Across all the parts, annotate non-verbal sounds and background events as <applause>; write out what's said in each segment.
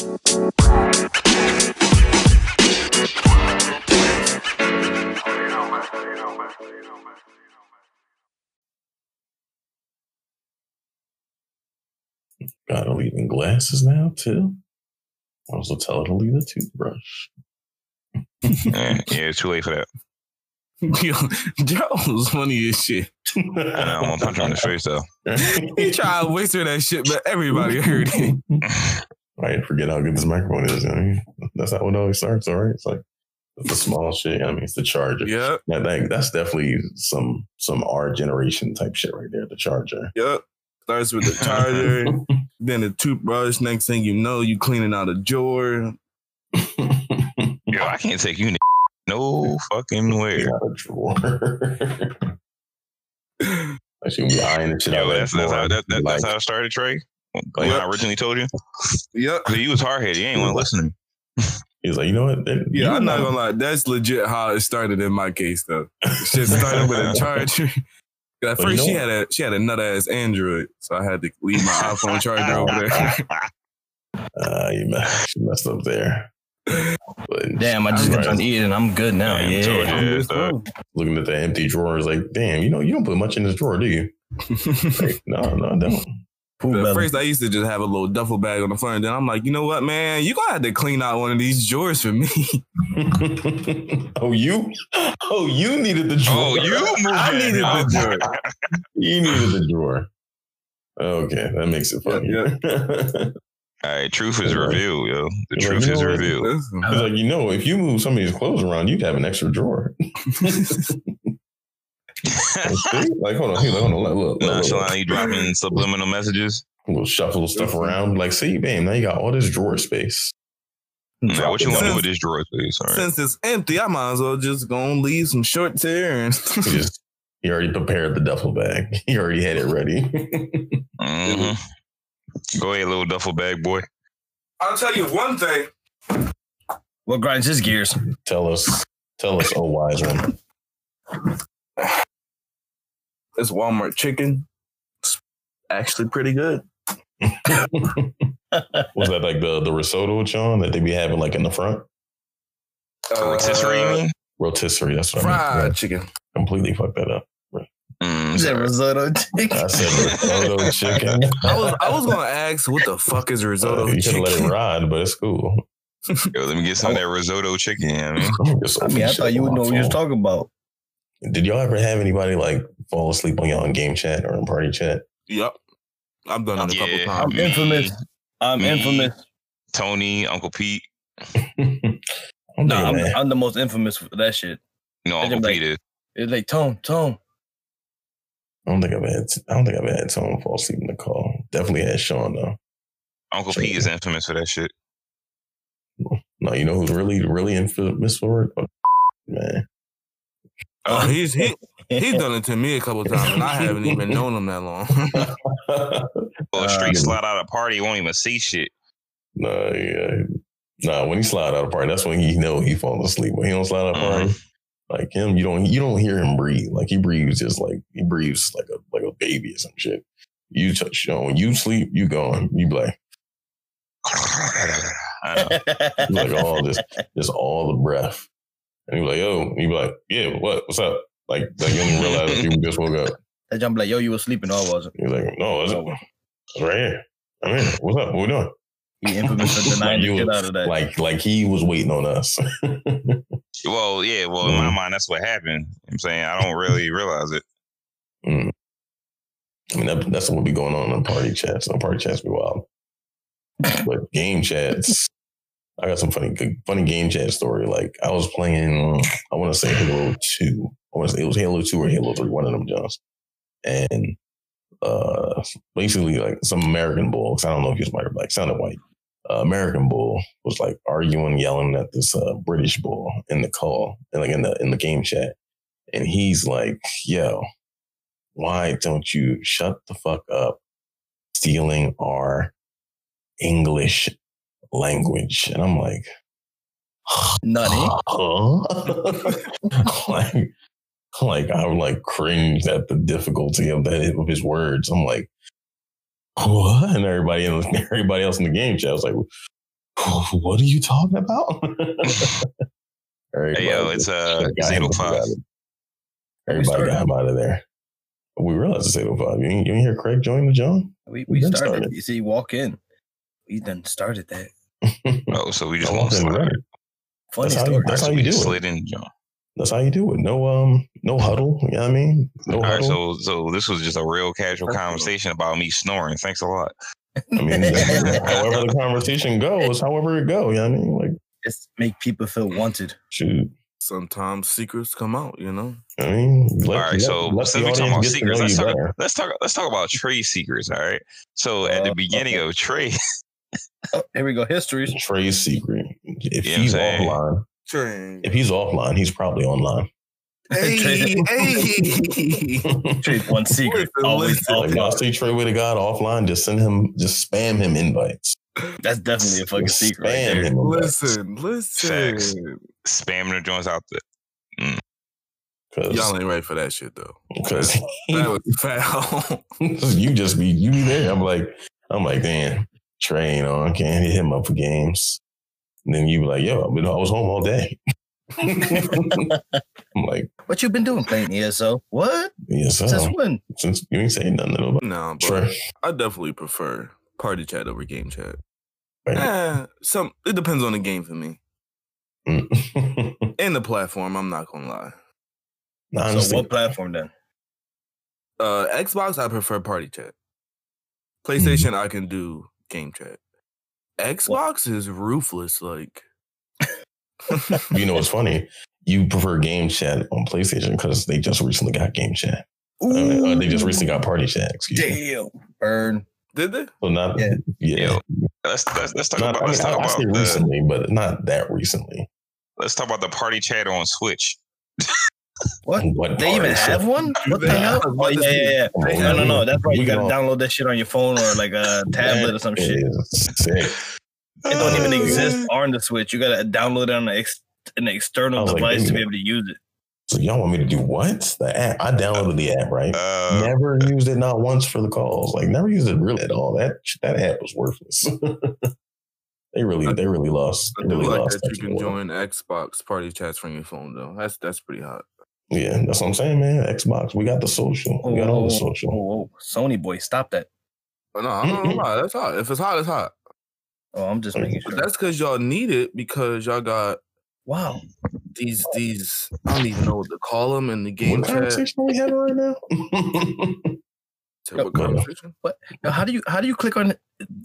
Gotta leave in glasses now too. I also tell her to leave the toothbrush. yeah, yeah, too late for that. <laughs> Yo, Joe was funny as shit. I know, I'm gonna punch her in the face though. He tried to whisper that shit, but everybody heard it. <laughs> I forget how good this microphone is. I mean, that's how it always starts. All right, it's like the small shit. I mean, it's the charger. Yeah. That, that that's definitely some some our generation type shit right there. The charger. yep. Starts with the charger, <laughs> then the toothbrush. Next thing you know, you cleaning out a drawer. Yo, I can't take you n- no fucking way. Got a drawer. <laughs> I should be eyeing the shit out Yo, of that's that that's how drawer. that, that, that's how it started, Trey. Like I originally told you, Yep. 'Cause you was hard headed. You ain't want to listen to me. <laughs> he like, you know what? That- Yeah, I'm not know- gonna lie. That's legit how it started in my case, though. Shit started with a <laughs> charger. <laughs> At Well, you first, know she what? had a she had a nut ass Android, so I had to leave my iPhone charger over there. Uh, you messed, you messed up there. But Damn, I just got Right. done eating I'm good now. Damn, told Yeah. you. Yeah, dog. looking at the empty drawer is like, damn, you know, you don't put much in this drawer, do you? Like, no, no, I don't. Poop At first, I used to just have a little duffel bag on the front. and Then I'm like, you know what, man? You gonna have to clean out one of these drawers for me. <laughs> oh, you? Oh, you needed the drawer. Oh, you <laughs> moved I needed the drawer. You needed the drawer. Okay, that makes it funny. Yeah, <laughs> All right, truth is Right. revealed, yo. The Like, truth you is know what? revealed. Listen. It's like, you know, if you move some of these clothes around, you'd have an extra drawer. See? Like, hold on, here, hold on, look, look, look, look, Nonchalant, you dropping subliminal messages. We'll shuffle stuff around. Like, see, bam, now you got all this drawer space. Man, what you want to do with this drawer, space? All right. Since it's empty, I might as well just go and leave some shorts here. And <laughs> He just he already prepared the duffel bag. <laughs> He already had it ready. Mhm. Go ahead, little duffel bag boy. I'll tell you one thing. What grinds his gears? tell us, tell us, oh wise one. This Walmart chicken, it's actually pretty good. <laughs> Was that like the the risotto, John, that they be having like in the front? A rotisserie, you Uh, mean? Rotisserie. That's what I fried meant. chicken. Completely fucked that up. Mm, Is that risotto <laughs> chicken? I said risotto <laughs> chicken. I was I was gonna ask what the fuck is risotto Uh, you could have let it ride, but it's cool. Yo, let me get some of that risotto chicken. You know what I mean? I'm gonna get some I mean, I thought you would know what you was phone. talking about. Did y'all ever have anybody like fall asleep on y'all in game chat or in party chat? Yep, I've done it a couple times. I'm infamous. I'm Me. infamous. Tony, Uncle Pete. <laughs> I'm No, I'm, I'm the most infamous for that shit. No, I Uncle just Pete like- is. It's like tone, tone. I don't think I've had. I don't think I've had someone fall asleep in the call. Definitely had Sean though. Uncle Pete is infamous for that shit. No, you know who's really, really infamous for it? Oh, <laughs> man, Oh, <laughs> he's he he's done it to me a couple times, and I haven't even <laughs> known him that long. <laughs> Well, Uh, street slide out of party, you won't even see shit. no, yeah, no. When he slide out of party, that's when he know he falling asleep. When he don't slide out of party, like him, you don't, you don't hear him breathe. Like he breathes just like he breathes like a like a baby or some shit. You touch, you know, when you sleep, you gone. You be like, I know. you like all this, just all the breath, and he be like, yo, he be like, yeah, what, what's up? Like, like you don't even realize you just woke up. <laughs> That jump like, yo, you were sleeping. No, I wasn't. He's like, no, it's it's right here. I'm here. What's up? What we doing? He infamous for <laughs> denying Like the you- shit out of that. Like, like he was waiting on us. <laughs> Well, yeah, well, in my mind, that's what happened. I'm saying I don't really realize it. Mm. I mean, that, that's what be going on in party chats. No party chats be wild. But game chats, I got some funny, funny game chat story. Like I was playing, I want to say Halo Two. I want to say it was Halo Two or Halo Three, one of them jumps. And uh, basically, like some American bull. 'cause I don't know if he was white or black. Sounded white. Uh, American bull was like arguing, yelling at this uh, British bull in the call, and like in the in the game chat. And he's like, "Yo, why don't you shut the fuck up stealing our English language? And I'm like, Nutty. huh? <laughs> like, like I'm like cringed at the difficulty of that of his words. I'm like, what? And everybody else, <laughs> everybody else in the game chat was like, what are you talking about? <laughs> Everybody Hey, yo, it's, just uh, got him out of- Everybody got him out of there. We realized it's 805. You ain't, you ain't hear Craig join the John? We We we started. started. You see, walk in. We done started that. <laughs> Oh, so we just I won't slide. Funny That's how you- that's So how we you do just it. slid in, John. That's how you do it. No um, no huddle. You know what I mean? No All right, huddle. so so this was just a real casual That's cool. conversation about me snoring. Thanks a lot. I mean, <laughs> however the conversation goes, however it go. You know what I mean? Like, Just make people feel wanted. shoot. Sometimes secrets come out, you know. I mean, let, all right, let- so let since the we talking about audience get to secrets, know let's talk, let's talk let's talk about trade secrets. All right. So at the Uh, beginning okay. of trade, <laughs> Oh, here we go. Histories. Trade secret. If You know he's what I'm saying? offline, Train. if he's offline, he's probably online. Hey, hey. <laughs> Trade one secret. Always listen. Y'all offline. see Trey with a God offline, just send him, just spam him invites. That's definitely a fucking Just secret. Right spam there. him invites. listen, Facts. listen. spamming the joints out there. Mm. Cause, Y'all ain't ready for that shit though. 'cause That was foul. <laughs> you just be you be there. I'm like, I'm like, damn, Trey ain't on. Can't hit him up for games. And then you be like, yo, but I was home all day. <laughs> I'm like, What you been doing playing ESO? What? yes, Since when? Since you ain't saying nothing about nah, but Trey. I definitely prefer party chat over game chat. Right. Eh, some it depends on the game for me. Mm. <laughs> And the platform, I'm not gonna lie. Nah, I So what platform then? Uh Xbox, I prefer party chat. PlayStation, I can do game chat. Xbox is ruthless, like <laughs> you know what's funny? You prefer game chat on PlayStation because they just recently got game chat. I uh, they just recently got party chat. Excuse me. Damn. Burn. did they? Well, not Yeah. yeah. Yo, Let's let's, let's talk Not, about I, mean, let's I, talk I say about the, recently, but not that recently. let's talk about the party chat on Switch. <laughs> What? What They even party chat? have one? <laughs> What the hell? I was Oh, about yeah, yeah, yeah. Come No, no, no. That's right. You gotta download that shit on your phone or like a <laughs> tablet or some shit. sick. It don't even Uh, exist on the Switch. You gotta download it on an, ex- an external was like, device to be able to use it. So y'all want me to do what? The app. I downloaded the app, right? Uh, never used it not once for the calls. Like never used it really at all. That that app was worthless. <laughs> they really they really lost. I They do like lost that you can world. join Xbox party chats from your phone though. That's that's pretty hot. Yeah, that's what I'm saying, man. Xbox. We got the social. We got all the Oh, social. oh, oh. Sony boy, stop that. But no, I'm not gonna that's hot. If it's hot, it's hot. Oh, I'm just making But sure. that's because y'all need it because y'all got Wow. these these I don't even know what to call them in the game What chat. conversation are we having right now? <laughs> Say What No, no. conversation? Now, how do you how do you click on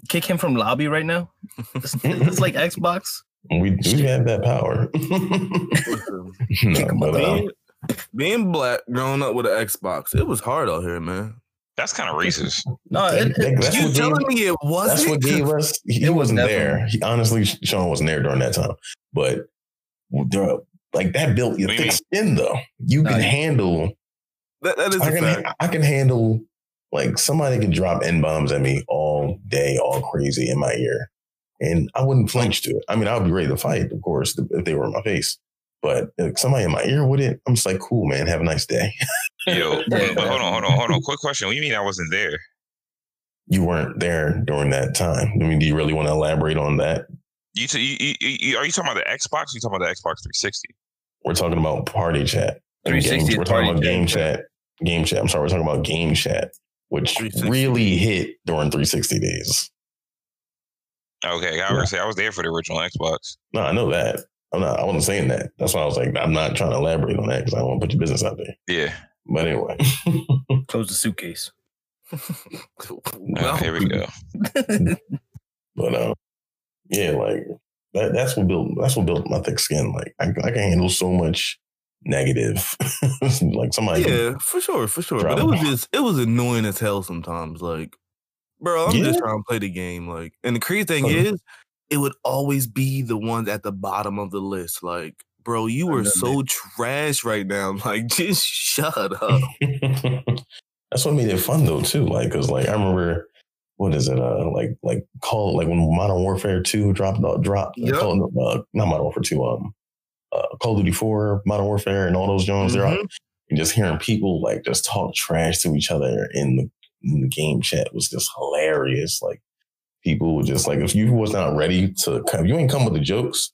kick him from lobby right now? It's, it's like <laughs> Xbox. we do have that power. <laughs> Listen, no, Kick 'em but, out. um, being, being black, growing up with an Xbox, it was hard out here, man. that's kind of racist. No, it, it, that's you what gave- telling me it wasn't? That's what gave us. <laughs> He It was wasn't definitely- there. He, honestly, Sean wasn't there during that time. But there, like that built your you thick skin, though. You Nah, can you- handle. That, that is I a can. fact. I can handle. Like somebody can drop n bombs at me all day, all crazy in my ear, and I wouldn't flinch to it. I mean, I would be ready to fight, of course, if they were in my face. But if somebody in my ear wouldn't, I'm just like, cool, man. Have a nice day. Yo, <laughs> but hold on, hold on, hold on. Quick question. What do you mean I wasn't there? You weren't there during that time. I mean, do you really want to elaborate on that? You, t- you, you, you are you talking about the Xbox? Or you talking about the Xbox 360? We're talking about party chat. 360 games. is We're talking about game yeah. chat. Game chat. I'm sorry. We're talking about game chat, which really hit during 360 days. Okay, I was say I was there for the original Xbox. No, I know that. I'm not. I wasn't saying that. That's why I was like, I'm not trying to elaborate on that because I don't want to put your business out there. Yeah. But anyway, <laughs> close the suitcase. <laughs> Uh, here we go. <laughs> but um, yeah, like that. That's what built. That's what built my thick skin. Like I, I can handle so much negative. like somebody. yeah, for sure, for sure. But it was just it was annoying as hell sometimes. Like, bro, I'm Yeah. just trying to play the game. Like, and the crazy thing Oh. is, it would always be the ones at the bottom of the list. Like, bro, you are so trash right now. <laughs> Like, just shut up. <laughs> That's what made it fun though too. Like, cause like I remember, what is it? Uh, like like call like when Modern Warfare Two dropped uh, dropped. Yep. Call, uh, not Modern Warfare Two. Um, uh, Call of Duty Four, Modern Warfare, and all those Jones. They're out. Mhm. And just hearing people like just talk trash to each other in the, in the game chat was just hilarious. Like people would just like if you was not ready to come, you ain't come with the jokes,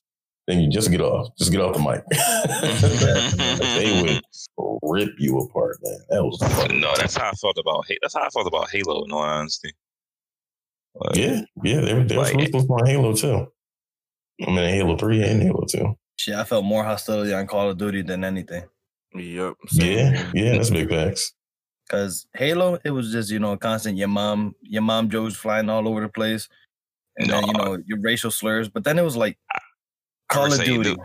then you just get off, just get off the mic. <laughs> they <laughs> would rip you apart, man. That was funny. no, that's how I felt about Ha- that's how I felt about Halo. In all honesty, Like, yeah, yeah. They were they were Like- ruthless on Halo too. I mean, Halo Three and Halo Two. Shit, I felt more hostility on Call of Duty than anything. Yep. same Yeah, yeah. That's big facts. Cause Halo, it was just you know constant your mom, your mom jokes flying all over the place, and then you know your racial slurs. But then it was like I Call of Duty.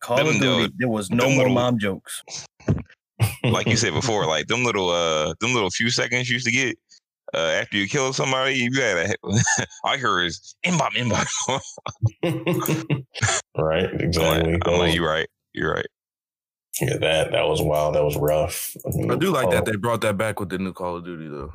Call them of Duty. little- there was no more little- mom jokes. <laughs> like you said <laughs> before, like them little uh them little few seconds you used to get uh after you kill somebody, you had a I <laughs> hear is inbox inbox. right, I'm exactly. like, I'm like, you're right. You're right. Yeah, that that was wild. That was rough. mean, I do like oh, that they brought that back with the new Call of Duty though.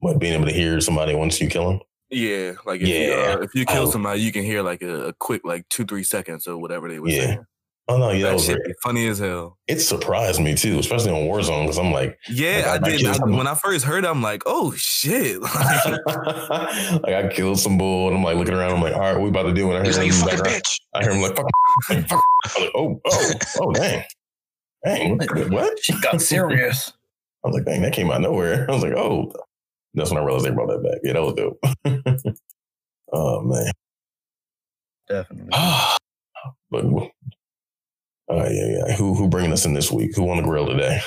What being able to hear somebody once you kill them. Yeah, like if you, Yeah. uh, if you kill Oh. somebody, you can hear like a, a quick like two three seconds or whatever they were Yeah. saying. Oh no, yeah, that that was shit be funny as hell. It surprised me too, especially on Warzone, because I'm like, Yeah, Like, I I did. I, when I first heard, it, I'm like, oh shit! <laughs> <laughs> like I killed some bull, and I'm like looking around. I'm like, all right, what we about to do? And I He's heard like, him you in fucking bitch. I hear him like, fuck, <laughs> fuck, fuck. I'm like, oh, oh, oh, dang, dang, what? what? She got serious. I was like, dang, that came out of nowhere. I was like, oh, that's when I realized they brought that back. Yeah, that was dope. oh man, Definitely. <sighs> but oh yeah, yeah. Who who bringing us in this week? Who on the grill today?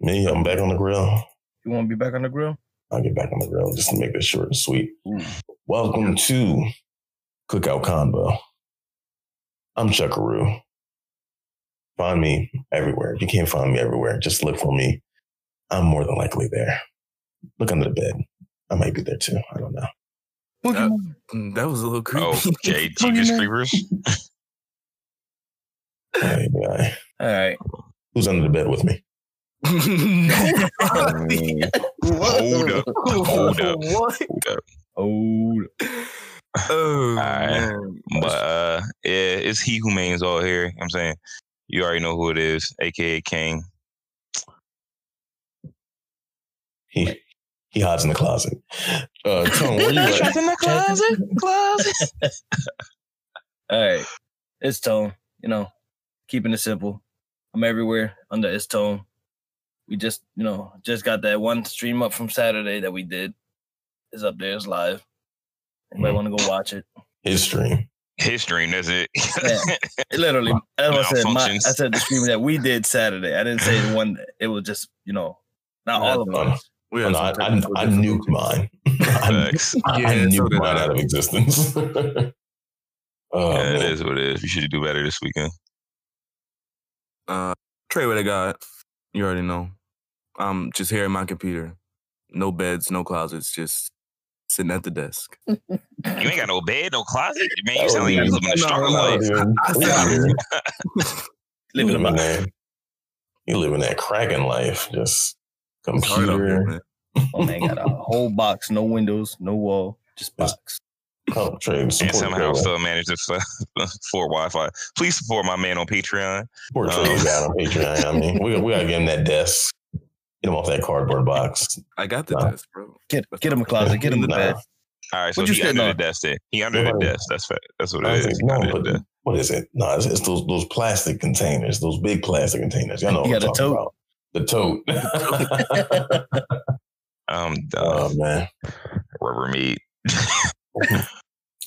Me, I'm back on the grill. You want to be back on the grill? I'll get back on the grill just to make this short and sweet. Ooh. Welcome to Cookout Convo. I'm Chuckaroo. Find me everywhere. If you can't find me everywhere, just look for me. I'm more than likely there. Look under the bed. I might be there too. I don't know. Uh, Mm, that was a little creepy. Oh, okay, Jesus Creepers. Hey, guy. All right. Who's under the bed with me? Hold up. Hold up. What? Oh, Oh right. man. But uh yeah, it's he who mains all here. You know I'm saying you already know who it is, aka King. He he hides in the closet. Uh, <laughs> Tone, where you at? in the closet, closet. all right. It's Tone. You know, keeping it simple. I'm everywhere under It's Tone. We just, you know, just got that one stream up from Saturday that we did. It's up there. It's live. Anybody Mhm. want to go watch it? His stream. His stream, that's it. <laughs> It literally, as I said, my, I said the stream that we did Saturday. I didn't say the one. that- It was just, you know, not all of Yeah, us. We had no, I, some I, I nuked mine. <laughs> I, Facts. I, Yeah, I nuked did mine I. out of existence. <laughs> oh, yeah, it man. is what it is. You should do better this weekend. Uh, Trey, what I got? You already know. I'm just here at my computer. No beds, no closets, just sitting at the desk. <laughs> You ain't got no bed, no closet. Man, you Oh, sound like you yeah. living a struggle life. Dude, I we said- <laughs> You Living living a that. You living that cracking life. Just It's here, computer. Oh man, got a whole box, no windows, no wall, just Yes. Box. Oh, Trey, And somehow Trey. still managed to f- afford Wi-Fi. Please support my man on Patreon. Support Trey Um, on Patreon. I mean, we, we got to get him that desk. Get him off that cardboard box. I got the Nah. desk, bro. Get get him a closet, get him the Nah. bed. All right, so What you he sitting under on? the desk there. He under the desk. That's fact. That's what I it was is. like, He no, under the but desk. what is it? No, it's, it's those those plastic containers, those big plastic containers. Y'all know You what I'm got a talking tote? about. The tote. <laughs> Um, <laughs> oh man, rubber meat. <laughs>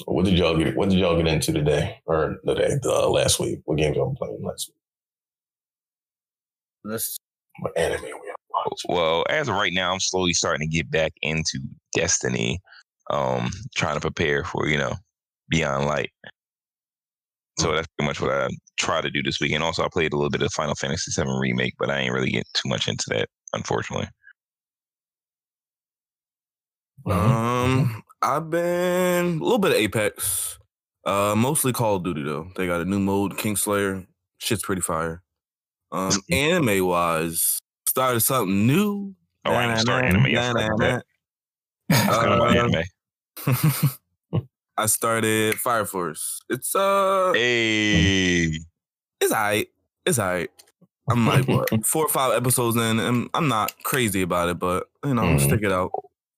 what did y'all get? What did y'all get into today or the day the, uh, last week? What games y'all been playing last week? Let's What anime we watched? Well, as of right now, I'm slowly starting to get back into Destiny. Um, trying to prepare for you know Beyond Light. So that's pretty much what I try to do this weekend. Also, I played a little bit of Final Fantasy VII Remake, but I ain't really get too much into that, unfortunately. Mhm. Um, I've been a little bit of Apex. Uh, mostly Call of Duty though. They got a new mode, Kingslayer. Shit's pretty fire. Um, <laughs> anime wise, started something new. Oh, I ain't gonna start anime. About. I Uh. <laughs> I started Fire Force. It's uh, Hey, it's alright. It's alright. I'm like what <laughs> four or five episodes in, and I'm not crazy about it, but you know, Mhm. stick it out.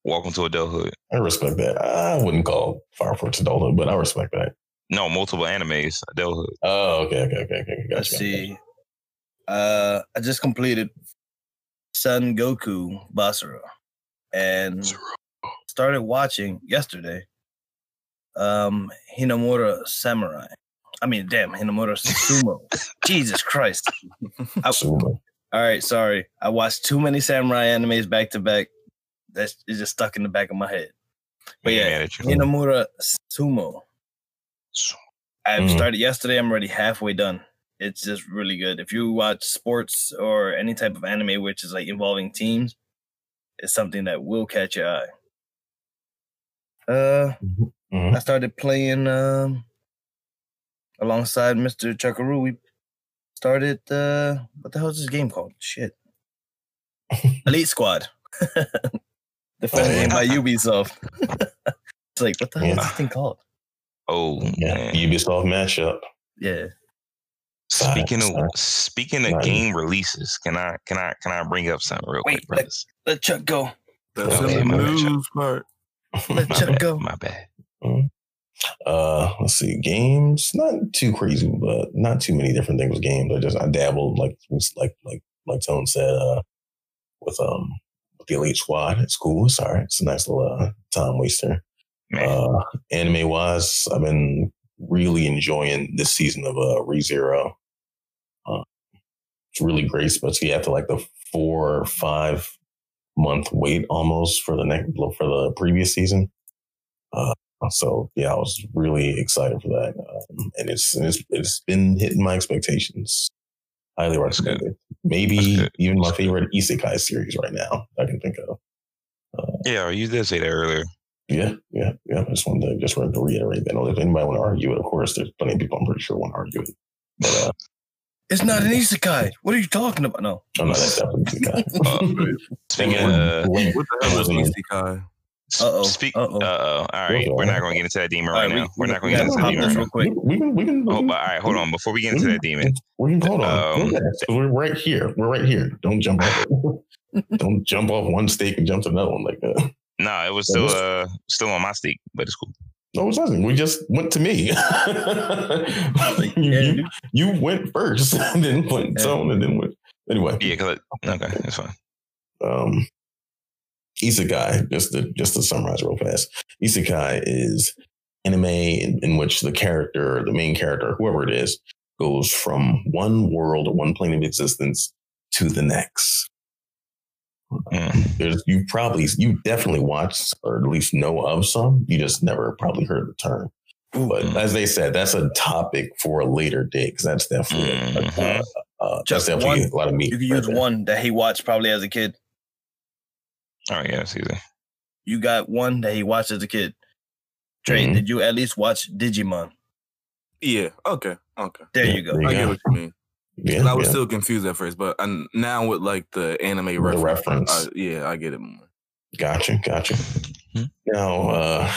Welcome to adulthood. I respect that. I wouldn't call Fire Force adulthood, but I respect that. No, multiple animes, adulthood. Oh, okay, okay, okay, okay. Gotcha. Let's see. Uh, I just completed Sengoku Basara and started watching yesterday. Um, Hinomaru Samurai. I mean, damn, Hinomaru Sumo. <laughs> Jesus Christ! <laughs> I- Sumo. All right, sorry. I watched too many samurai animes back to back. That's it's just stuck in the back of my head. But yeah, you. Hinomaru Sumo. I Mhm. started yesterday. I'm already halfway done. It's just really good. If you watch sports or any type of anime which is like involving teams, it's something that will catch your eye. Uh, Mhm. I started playing um alongside Mr. Chuckaroo. We started uh what the hell is this game called? Shit. <laughs> Elite Squad. <laughs> the phone game by Ubisoft. <laughs> it's like, what the hell is this thing called? Oh Yeah, man. Ubisoft matchup. Yeah. Speaking of Sorry. speaking of Sorry. game releases, can I can I can I bring up something real Wait, quick, brothers? Let Chuck go. That's Okay, the my news part. <laughs> Let My Chuck bad, go. my bad. Uh, let's see, games. Not too crazy, but not too many different things with games. I just I dabbled like like like like Tone said. Uh, with um with the Elite Squad, it's cool. It's all right. It's a nice little uh, time waster. Uh, anime wise, I've been really enjoying this season of uh, ReZero. Uh, it's really great, especially after like the four or five month wait almost for the next for the previous season. Uh, so yeah, I was really excited for that, um, and it's, it's it's been hitting my expectations. Highly recommended. Maybe That's good. even my favorite isekai series right now I can think of. yeah, you did say that earlier. Yeah, yeah, yeah. I just wanted to just wanted to reiterate that. If anybody want to argue it, of course, there's plenty of people I'm pretty sure want to argue it. But uh, It's not an isekai. What are you talking about? No. I'm not that definitely the guy. Speaking of, when- What the hell is wasn't Isekai? Uh-oh. Speak. Uh-oh. Uh oh. All right, we're not going to get into that demon right, All right, we- now. We're we- not going to get into that demon this right real now. quick. We can, we can, we Oh, can, but all right, hold on. Before we get into that demon, we can hold on. Um, Go. We're right here. We're right here. Don't jump off. <laughs> Don't jump off one stake and jump to another one like that. no, it was still uh still on my stake, but it's cool. No, it wasn't. We just went to me. <laughs> you, you, you went first, <laughs> and then went Yeah. tone, and then went. Anyway, Yeah, cause it, okay, that's fine. um, isekai. Just to just to summarize real fast, isekai is anime in, in which the character, the main character, whoever it is, goes from one world, one plane of existence to the next. Mm. There's you probably you definitely watched or at least know of some. You just never probably heard the term. But Mm. as they said, that's a topic for a later date because that's definitely a, a, Mhm. uh, that's Just definitely one. a lot of meat. You can right use there. one that he watched probably as a kid. All right, yeah, it's easy. You got one that he watched as a kid. Trey, Mhm. did you at least watch Digimon? Yeah. Okay. Okay. There Yeah, you go. there I you get what you mean. Yeah, I was yeah. still confused at first, but and now with like the anime The reference, reference. I- yeah, I get it more. Gotcha, gotcha. Hmm. Now, uh,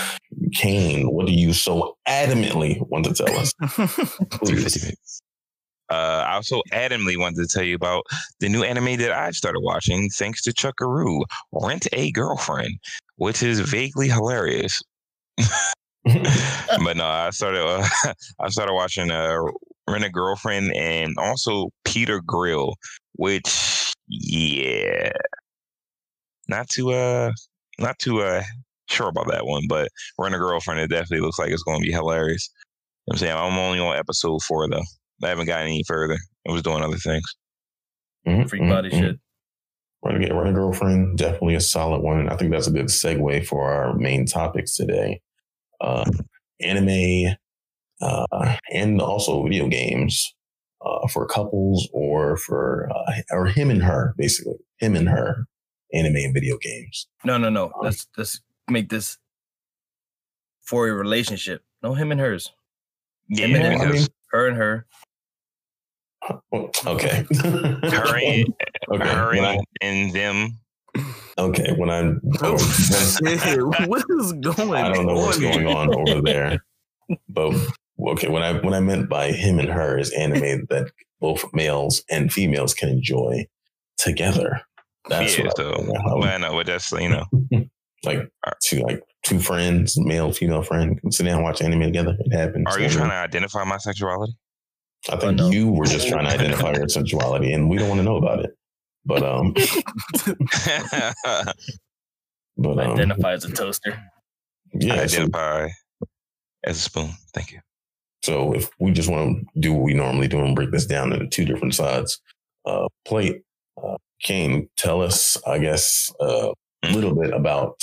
Kane, what do you so adamantly want to tell us? <laughs> Please. 350. Uh, I also adamantly wanted to tell you about the new anime that I started watching thanks to Chuckaroo, Rent a Girlfriend, which is vaguely hilarious. but no, I started uh, <laughs> I started watching uh, Rent a Girlfriend and also Peter Grill, which yeah, not too uh not too uh sure about that one, but Rent a Girlfriend it definitely looks like it's going to be hilarious. You know I'm saying I'm only on episode four though. I haven't gotten any further. I was doing other things. Mhm, Freak body mhm. shit. Renegade Run a Girlfriend, definitely a solid one. And I think that's a good segue for our main topics today. Uh, anime uh, and also video games uh, for couples or for uh, or him and her, basically. Him and her anime and video games. No, no, no. Let's let's make this for a relationship. No, him and hers. Yeah, Him and him. I mean- because Her and her. Well, Okay. <laughs> her and, okay. her When I, and, and them. okay. When I'm, Oh, <laughs> <laughs> what is going I don't know what's going on over there. But okay, when I when I meant by him and her is anime that both males and females can enjoy together. That's yeah, what I- so I- well, I know, but that's you know, like two like two friends, male female friend, can sit down and watch anime together. It happens. Are you trying to identify my sexuality? I think no. you were just trying to identify your sexuality, and we don't want to know about it. But um, <laughs> but um, Identify as a toaster. yeah. So, identify as a spoon. Thank you. so if we just want to do what we normally do and break this down into two different sides, uh, plate. Uh, Kane, tell us, I guess, uh, a little bit about.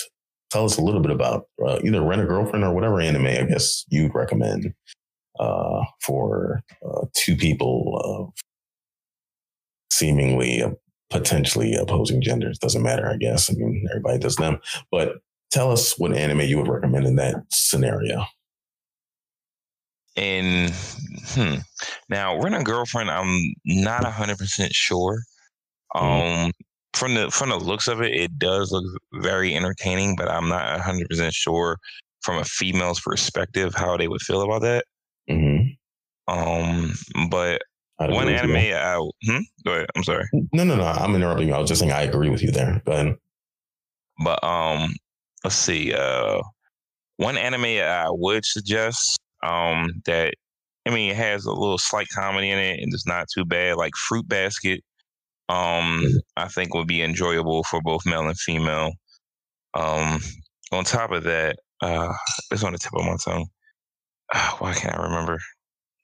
Tell us a little bit about uh, either Rent a Girlfriend or whatever anime I guess you'd recommend uh, for uh, two people of seemingly uh, potentially opposing genders. Doesn't matter, I guess. I mean, everybody does them. But tell us what anime you would recommend in that scenario. And hmm, now rent a girlfriend, I'm not hundred percent sure. Um, from the from the looks of it, it does look very entertaining, but I'm not hundred percent sure from a female's perspective how they would feel about that. Mm-hmm. Um, but one anime, I, hmm? go ahead. I'm sorry. No, no, no. I'm interrupting you. I was just saying I agree with you there. Go ahead. But um, let's see. Uh, one anime I would suggest um that I mean it has a little slight comedy in it and it's not too bad. Like Fruit Basket, um, I think would be enjoyable for both male and female. Um, on top of that, uh, it's on the tip of my tongue. Ah, why can't I remember?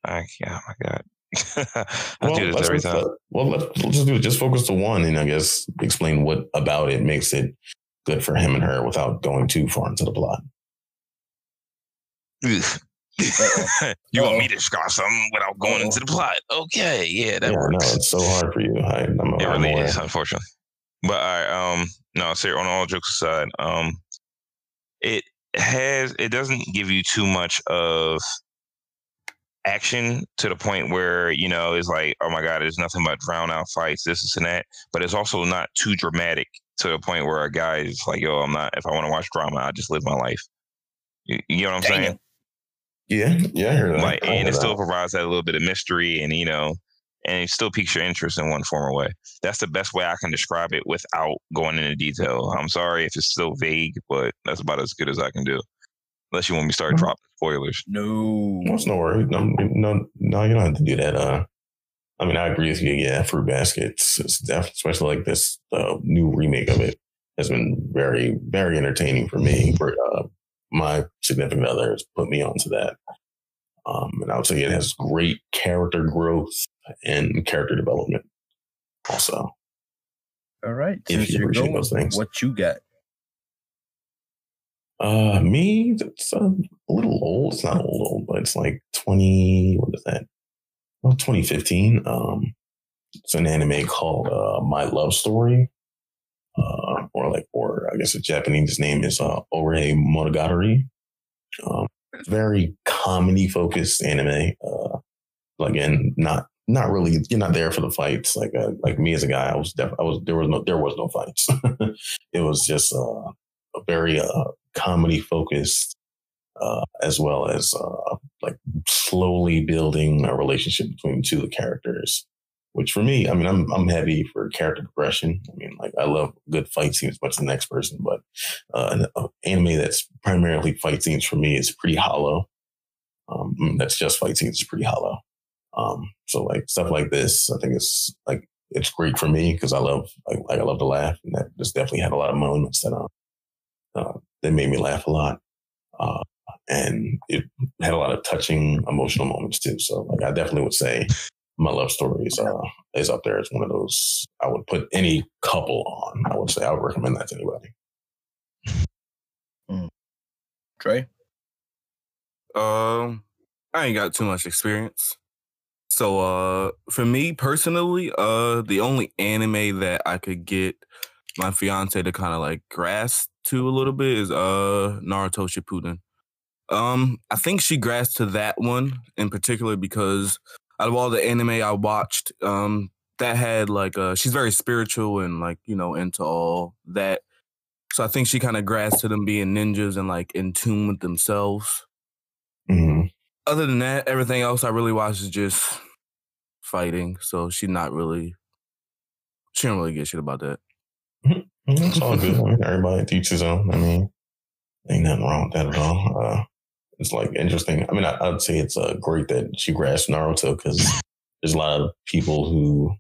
I can't. Oh my god. <laughs> I do this every time. uh, well, let's, let's just do it. Just focus to one, and I guess explain what about it makes it good for him and her without going too far into the plot. <laughs> <laughs> you want me to describe something without going Uh-oh. into the plot? Okay, yeah, that yeah, works. no, it's so hard for you. I, I'm, It I'm really aware. is, unfortunately. But I um no, ser- on all jokes aside, um it has it doesn't give you too much of action to the point where, you know, it's like, oh my God, there's nothing but drown out fights, this, this and that. But it's also not too dramatic to the point where a guy is like, yo, I'm not if I want to watch drama, I just live my life. You, you know what I'm saying? Damn. Yeah, yeah, that. like and it still provides that little bit of mystery and you know and it still piques your interest in one form or way that's the best way i can describe it without going into detail i'm sorry if it's still vague but that's about as good as i can do unless you want me to start Mhm. dropping spoilers No. Well, it's no worry. No, no, no, you don't have to do that. Uh, I mean, I agree with you. Yeah, Fruit Baskets, it's definitely, especially like this uh, new remake of it, has been very, very entertaining for me. For uh, my significant other has put me onto that, um, and I would say it has great character growth and character development. Also, All right. If Since you appreciate going, those things. what you got? uh, me, it's uh, a little old. It's not old, old, but it's like twenty. What is that? Well, 2015. Um, it's an anime called uh, My Love Story, uh, or like, or I guess the Japanese name is uh, Ore Monogatari. Um, very comedy focused anime. Uh, again, not not really. You're not there for the fights. Like uh, like me as a guy, I was def- I was there was no there was no fights. <laughs> it was just uh, a very uh, comedy focused. Uh, as well as uh, like slowly building a relationship between two of the characters, which for me, I mean, I'm I'm heavy for character progression. I mean, like I love good fight scenes as much as the next person, but uh, an anime that's primarily fight scenes for me is pretty hollow. Um, mm, that's just fight scenes is pretty hollow. Um, so like stuff like this, I think it's like it's great for me because I love like, like I love to laugh, and that just definitely had a lot of moments that uh, uh that made me laugh a lot. Uh, and it had a lot of touching emotional moments too. So like I definitely would say my love story is uh is up there as one of those I would put any couple on. I would say I would recommend that to anybody. Trey? Um, I ain't got too much experience. So uh for me personally, uh the only anime that I could get my fiance to kind of like grasp to a little bit is uh Naruto Shippuden. Um I think she grasped to that one in particular because out of all the anime I watched, um that had like uh she's very spiritual and like, you know, into all that. So I think she kind of grasped to them being ninjas and like in tune with themselves Mm-hmm. other than that, everything else I really watch is just fighting. So she's not really, she don't really get shit about that. It's all good. I <laughs> mean, everybody teaches his own. I mean, ain't nothing wrong with that at all. Uh, it's like interesting. I mean, I, I'd say it's uh, great that she grasped Naruto because there's a lot of people who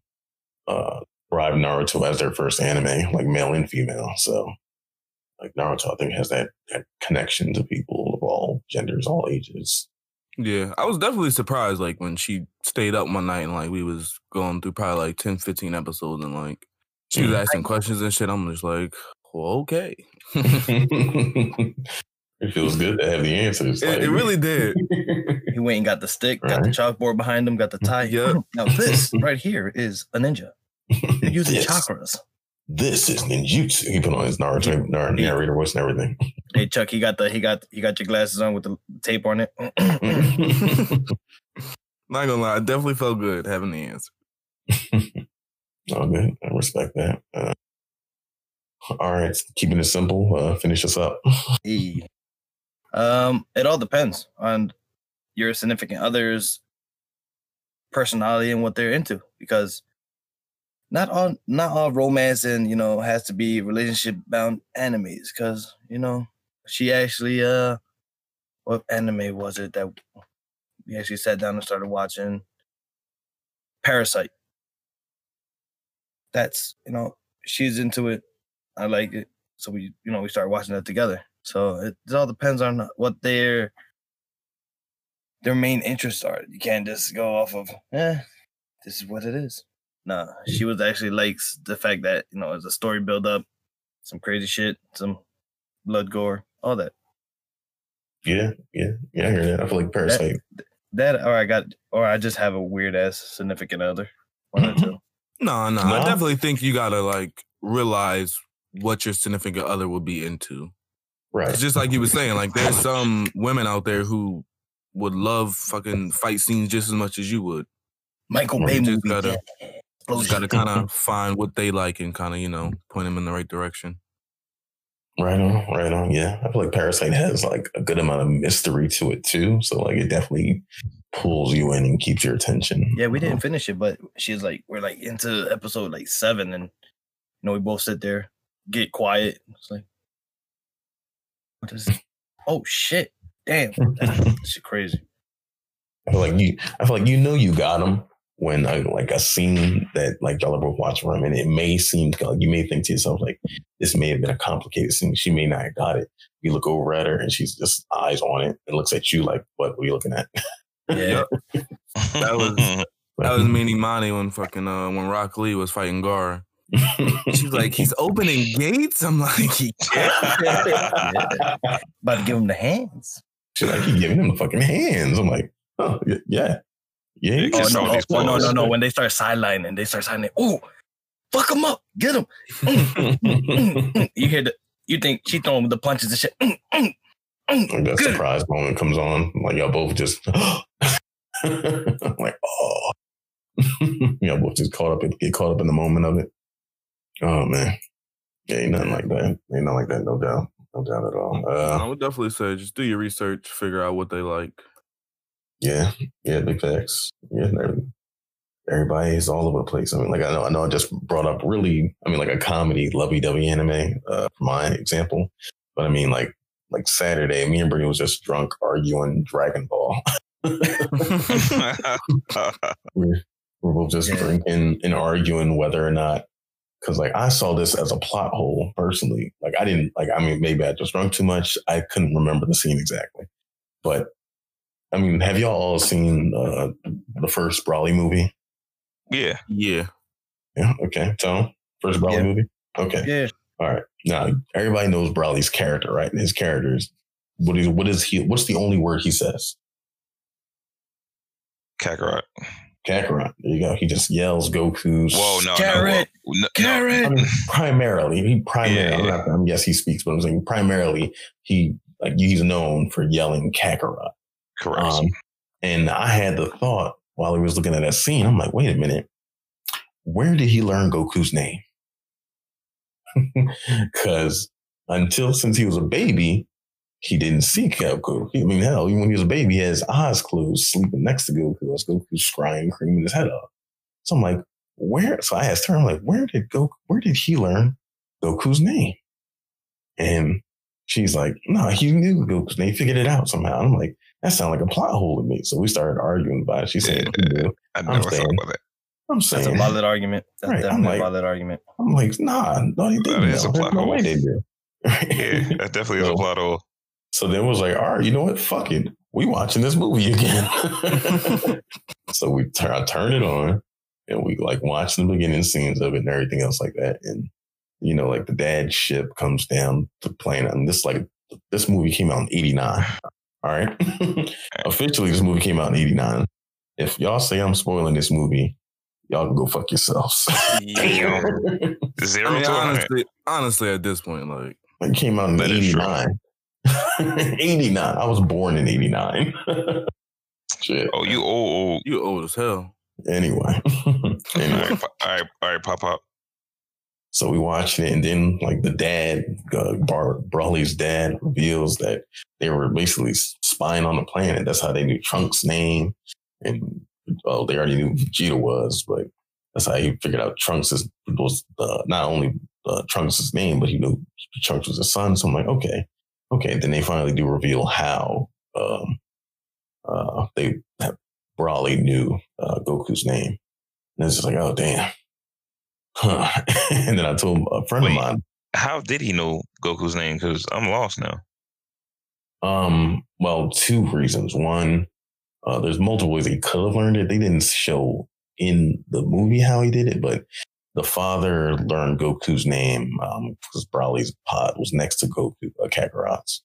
uh, thrive Naruto as their first anime, like male and female. So, like Naruto, I think has that, that connection to people of all genders, all ages. Yeah, I was definitely surprised like when she stayed up one night and like we was going through probably like 10, 15 episodes and like she was Mm. asking questions and shit. I'm just like, well, okay. <laughs> it feels good to have the answers. It, it really did. <laughs> He went and got the stick, got the Right. chalkboard behind him, got the tie. Yep. Now this <laughs> right here is a ninja. They're using Yes. chakras. This is ninjutsu. He put on his Naruto nar- narrator voice and everything. <laughs> Hey Chuck, he got the he got he got your glasses on with the tape on it. <laughs> Not gonna lie, I definitely felt good having the answer. <laughs> Oh, good. I respect that. Uh, all right, keeping it simple. Uh, finish us up. E. Um, it all depends on your significant other's personality and what they're into, because not all not all romance and you know has to be relationship bound animes. Because you know she actually uh, what anime was it that we actually sat down and started watching? Parasyte. That's you know she's into it. I like it so we you know we started watching that together so it, it all depends on what their their main interests are you can't just go off of eh this is what it is nah she was actually likes the fact that you know it's a story build up some crazy shit some blood gore all that Yeah, yeah, yeah. I hear that. I feel like Parasyte. that or i got or i just have a weird ass significant other one or mm-hmm. two No, no, I definitely think you gotta like realize what your significant other will be into. right. It's just like you were saying, like there's some women out there who would love fucking fight scenes just as much as you would. michael bay just movie gotta- yeah. You just gotta <laughs> kind of find what they like and kind of you know point them in the right direction. Right on, right on. Yeah, I feel like Parasyte has like a good amount of mystery to it too. So like it definitely pulls you in and keeps your attention. Yeah, we didn't finish it, but she's like, we're like into episode like seven, and you know, we both sit there, get quiet. It's like, what is? Oh shit! Damn, <laughs> that's shit crazy. I feel like you. I feel like you know you got them when uh, like a scene that like y'all are both watching from, and it may seem like you may think to yourself like this may have been a complicated scene. She may not have got it. You look over at her and she's just eyes on it and looks at you like, "What are you looking at?" Yeah, <laughs> That was- <laughs> That was Meanie Money when fucking uh when Rock Lee was fighting Gaara. <laughs> She's like, he's opening gates. I'm like, yeah. about to give him the hands. She's like, "He giving him the fucking hands." I'm like, "Oh yeah, yeah." You you Oh no, oh, these no, no, no! When they start sidelining, they start sidelining. Oh, fuck him up, get him. <laughs> you hear the? You think she throwing the punches and shit? Mm, mm, mm, Like that good. surprise moment comes on, like y'all both just I'm <gasps> like, oh <laughs> y'all both just caught up and get caught up in the moment of it. Oh man. Yeah, ain't nothing like that. Ain't nothing like that, no doubt. No doubt at all. I Uh would definitely say just do your research, figure out what they like. Yeah, yeah, big facts. Yeah, every- everybody is all over the place. I mean, like I know I know I just brought up really, I mean like a comedy lovey dovey anime, uh, for my example. But I mean like like Saturday, me and Brittany was just drunk arguing Dragon Ball. <laughs> we're, we're both just Yeah. drinking and arguing whether or not because like I saw this as a plot hole personally. Like I didn't like I mean maybe I just drunk too much. I couldn't remember the scene exactly. But I mean, have y'all all seen uh, the first Broly movie? yeah. Yeah. Yeah. Okay. So, first Broly Yeah. movie. Okay. Yeah, All right. Now everybody knows Broly's character, right? His character is what is what is he? What's the only word he says? Kakarot. Kakarot. There you go. He just yells Goku's. Whoa, no, Carrot. no, no, no. carrot. I mean, primarily, he primarily. I'm Yeah. not, I'm, yes, he speaks, but I'm saying primarily, he like he's known for yelling Kakarot. Correct. Um, and I had the thought while he was looking at that scene, I'm like, wait a minute, where did he learn Goku's name? <laughs> Because until since he was a baby, he didn't see Goku. I mean, hell, even when he was a baby, he had his eyes closed, sleeping next to Goku as Goku's crying, creaming his head off. So I'm like, where? So I asked her, I'm like, where did Goku? Where did he learn Goku's name. And she's like, no, he knew Goku's name. He figured it out somehow. I'm like, that sounds like a plot hole to me. So we started arguing about it. She said, Yeah. he knew. I I'm never thought saying- about that. I'm saying That's a valid argument. That's Right, definitely like- a valid argument. I'm like, nah, no, he didn't. That is a plot no hole. way they do. Yeah, <laughs> that definitely is a plot hole. So then was like, all right, you know what? Fuck it. We watching this movie again. <laughs> so we turn I turn it on and we like watch the beginning scenes of it and everything else like that. And you know, like the dad ship comes down to planet. And this like this movie came out in 89. All right. <laughs> Officially, this movie came out in 89. If y'all say I'm spoiling this movie, y'all can go fuck yourselves. Damn. I Zero mean, to honestly, honestly, at this point, like It came out in That is true. 89. <laughs> 89. I was born in 89. <laughs> Shit. Oh, you old, old. you old as hell. Anyway. All anyway. right, po- all right, all right, pop up. So we watched it, and then like the dad, uh, Bar- Brawley's dad, reveals that they were basically spying on the planet. That's how they knew Trunks' name, and well, they already knew Vegeta was, but that's how he figured out Trunks is, was uh, not only uh, Trunks' name, but he knew Trunks was his son. So I'm like, okay, okay. Then they finally do reveal how um, uh, they Brawley knew uh, Goku's name, and it's just like, oh damn. Huh. <laughs> and then I told a friend Wait. of mine, How did he know Goku's name? Because I'm lost now. um, well, two reasons. One, uh, there's multiple ways he could have learned it. They didn't show in the movie how he did it, but the father learned Goku's name um, because Brawley's pod was next to Goku, uh, Kakarot's.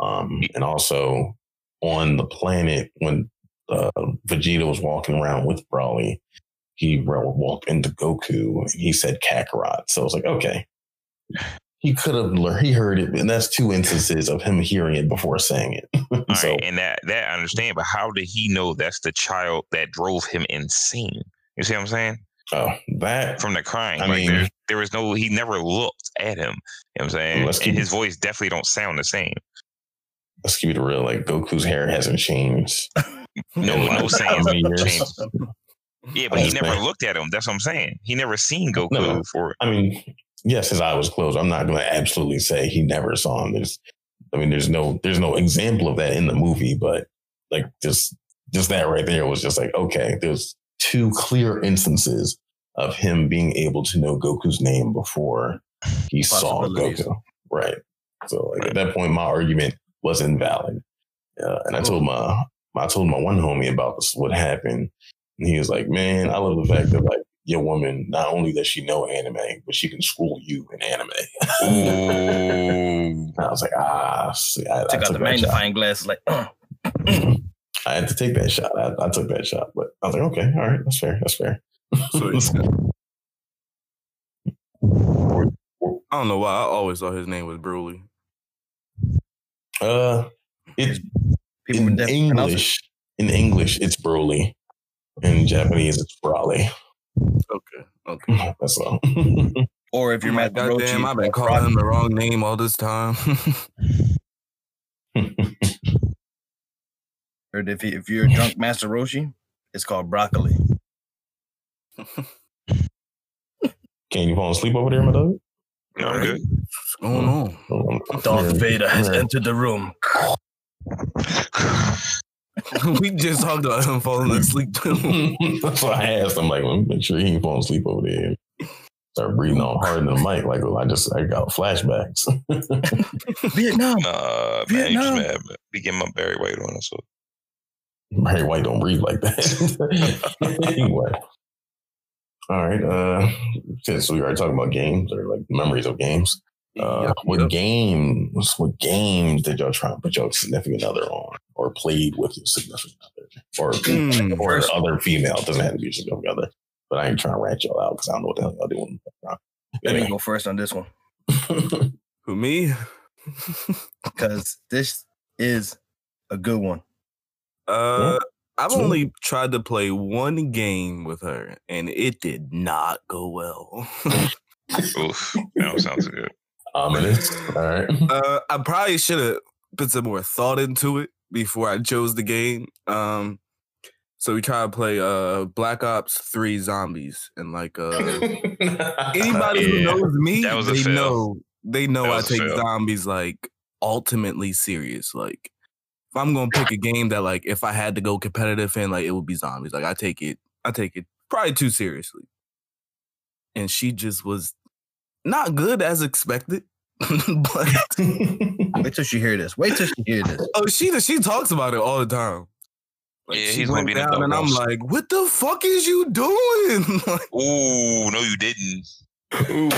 Um, and also on the planet when uh, Vegeta was walking around with Brawley, he walked into Goku and he said Kakarot. So I was like, okay. He could have learned, he heard it, and that's two instances of him hearing it before saying it. <laughs> All right, so, and that that I understand, but how did he know that's the child that drove him insane? You see what I'm saying? oh, that, From the crying, I like mean- there, there was no. He never looked at him. You know what I'm saying? And keep- his voice definitely don't sound the same. let's keep it real. Like, Goku's hair hasn't changed. No, <laughs> no saying how many years? changed. Yeah, but he never man. looked at him. That's what I'm saying. He never seen Goku No. for. I mean, yes, his eye was closed. I'm not going to absolutely say he never saw him. There's, I mean, there's no, there's no example of that in the movie, but like just, just that right there was just like, okay, there's two clear instances of him being able to know Goku's name before he saw Goku. Right. So like, at that point, my argument was invalid. Uh, and I told my, I told my one homie about this, what happened. And he was like, man, I love the fact that like your woman, not only does she know anime, but she can school you in anime. <laughs> I was like, ah, see, I, I Took out took the that shot. magnifying glass, like, <clears throat> I had to take that shot. I, I took that shot, but I was like, okay, all right, that's fair. That's fair. <laughs> I don't know why. I always thought his name was Broly. uh, it's people in definitely it. English. In English, it's Broly. In Japanese, it's Brawley. Okay. Okay. <laughs> That's all. <laughs> Or if you're I'm Matt Rochi, goddamn, I've been calling him the wrong name all this time. <laughs> or if, you, if you're drunk Master Roshi, it's called broccoli. Can you fall asleep over there, my dog? No, I'm good. What's going on? Oh, I'm- I'm Darth. Vader has entered the room. <sighs> <laughs> we just talked about him falling asleep too. <laughs> That's why I asked. I'm like, let me make sure he ain't falling asleep over there. Start breathing all hard in the mic. Like, I just, I got flashbacks. <laughs> Vietnam. Nah, man, you just Vietnam. mad. man. Be getting my Barry White on us. So. Barry White don't breathe like that. anyway. All right. Uh, since we already talking about games or like memories of games, uh, Yep, what yep. games, what games did y'all try to put your significant other on or played with your significant other or, Hmm, or first- other female? It doesn't have to be your significant other, but I ain't trying to rat y'all out because I don't know what the hell y'all doing. Let me go first on this one <laughs> Who me? <laughs> because this is a good one. Uh, I've only tried to play one game with her, and it did not go well. <laughs> Oof, that don't sound so good. Ominous. All right. <laughs> uh, I probably should have put some more thought into it before I chose the game. Um, So we try to play uh Black Ops Three Zombies, and like uh <laughs> anybody who knows me, that was a they fail. know they know I take zombies like ultimately serious. Like if I'm gonna pick a game that like if I had to go competitive in, like it would be zombies. Like I take it, I take it probably too seriously. And she just was not good as expected. <laughs> but <laughs> Wait till she hear this. Wait till she hear this. oh, she she talks about it all the time. Like, Yeah, she he's gonna went be in the down, and I'm like, "What the fuck is you doing?" <laughs> Like, Ooh, no, you didn't. Mm,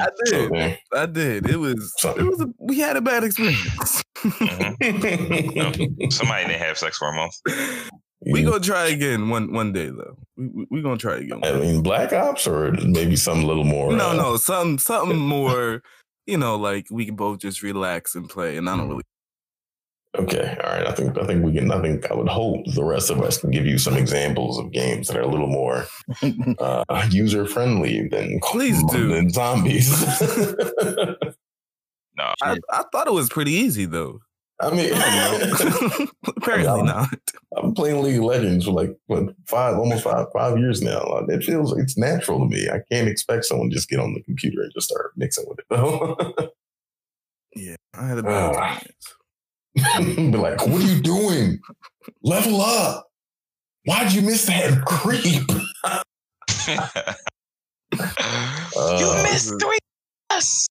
I did. Okay. I did. It was. It was. A, we had a bad experience. mhm. Somebody didn't have sex for a month. We gonna try again one one day though. We we, gonna try again. I mean, Black Ops or maybe something a little more. no, uh, no, something something more. <laughs> You know, like we can both just relax and play, and I don't really. Okay, all right. I think I think we can. I think I would hope the rest of us can give you some examples of games that are a little more <laughs> uh, user friendly than Please do. than zombies. <laughs> No, I, I thought it was pretty easy though. I mean, I don't know. <laughs> Apparently not. I'm playing League of Legends for like what five, almost five, five years now. It feels it's natural to me. I can't expect someone to just get on the computer and just start mixing with it. <laughs> Yeah, I had a bad experience. <laughs> Be like, what are you doing? Level up. Why'd you miss that creep? you Uh, missed three. Yes.